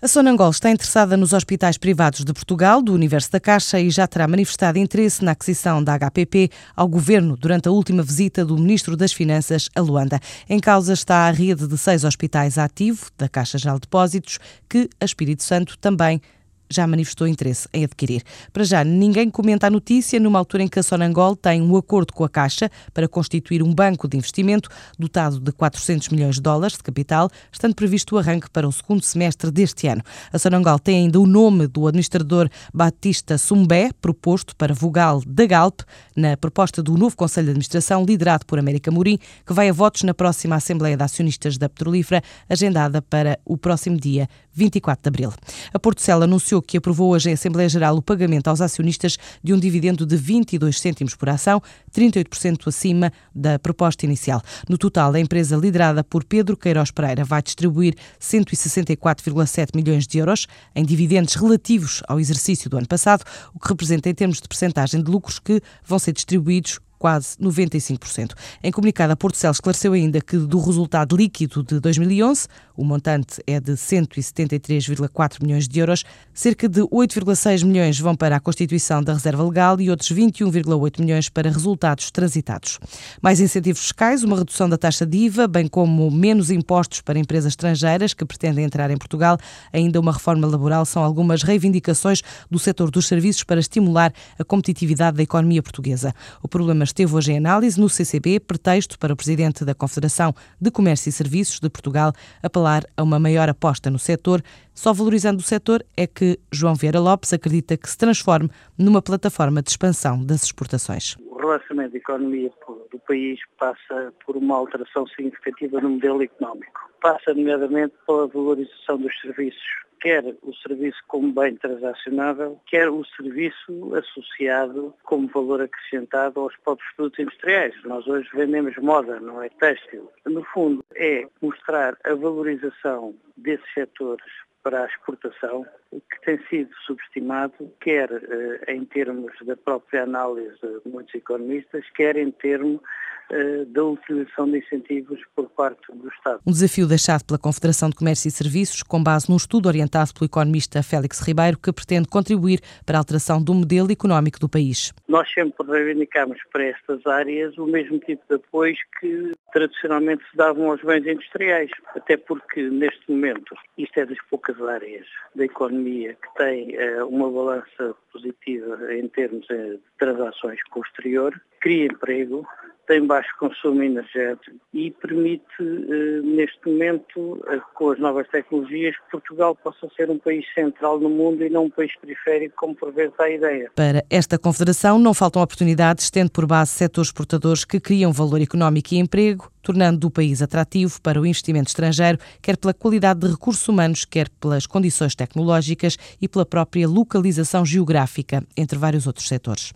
A Sonangol está interessada nos hospitais privados de Portugal, do Universo da Caixa, e já terá manifestado interesse na aquisição da HPP ao governo durante a última visita do Ministro das Finanças a Luanda. Em causa está a rede de seis hospitais ativo da Caixa Geral de Depósitos, que a Espírito Santo também já manifestou interesse em adquirir. Para já, ninguém comenta a notícia numa altura em que a Sonangol tem um acordo com a Caixa para constituir um banco de investimento dotado de 400 milhões de dólares de capital, estando previsto o arranque para o segundo semestre deste ano. A Sonangol tem ainda o nome do administrador Batista Sumbé, proposto para vogal da Galp, na proposta do novo Conselho de Administração, liderado por América Mourim, que vai a votos na próxima Assembleia de Acionistas da Petrolífera, agendada para o próximo dia 24 de abril. A Portocela anunciou que aprovou hoje em Assembleia Geral o pagamento aos acionistas de um dividendo de 22 cêntimos por ação, 38% acima da proposta inicial. No total, a empresa liderada por Pedro Queiroz Pereira vai distribuir 164,7 milhões de euros em dividendos relativos ao exercício do ano passado, o que representa em termos de percentagem de lucros que vão ser distribuídos quase 95%. Em comunicado, a Portocel esclareceu ainda que do resultado líquido de 2011, o montante é de 173,4 milhões de euros, cerca de 8,6 milhões vão para a constituição da reserva legal e outros 21,8 milhões para resultados transitados. Mais incentivos fiscais, uma redução da taxa de IVA, bem como menos impostos para empresas estrangeiras que pretendem entrar em Portugal, ainda uma reforma laboral são algumas reivindicações do setor dos serviços para estimular a competitividade da economia portuguesa. O problema esteve hoje em análise no CCB, pretexto para o presidente da Confederação de Comércio e Serviços de Portugal apelar a uma maior aposta no setor. Só valorizando o setor é que João Vieira Lopes acredita que se transforme numa plataforma de expansão das exportações. O relacionamento da economia do país passa por uma alteração significativa no modelo económico. Passa, nomeadamente, pela valorização dos serviços quer o serviço como bem transacionável, quer o serviço associado como valor acrescentado aos próprios produtos industriais. Nós hoje vendemos moda, não é têxtil. No fundo, é mostrar a valorização desses setores para a exportação, que tem sido subestimado, quer eh, em termos da própria análise de muitos economistas, quer em termos da utilização de incentivos por parte do Estado. Um desafio deixado pela Confederação de Comércio e Serviços, com base num estudo orientado pelo economista Félix Ribeiro, que pretende contribuir para a alteração do modelo económico do país. Nós sempre reivindicamos para estas áreas o mesmo tipo de apoios que tradicionalmente se davam aos bens industriais, até porque neste momento isto é das poucas áreas da economia que tem uh, uma balança positiva em termos eh, de transações com o exterior, cria emprego, tem baixo consumo energético e permite, eh, neste momento, eh, com as novas tecnologias, que Portugal possa ser um país central no mundo e não um país periférico, como por vezes há ideia. Para esta Confederação, não faltam oportunidades, tendo por base setores exportadores que criam valor económico e emprego, tornando o país atrativo para o investimento estrangeiro, quer pela qualidade de recursos humanos, quer pelas condições tecnológicas e pela própria localização geográfica, entre vários outros setores.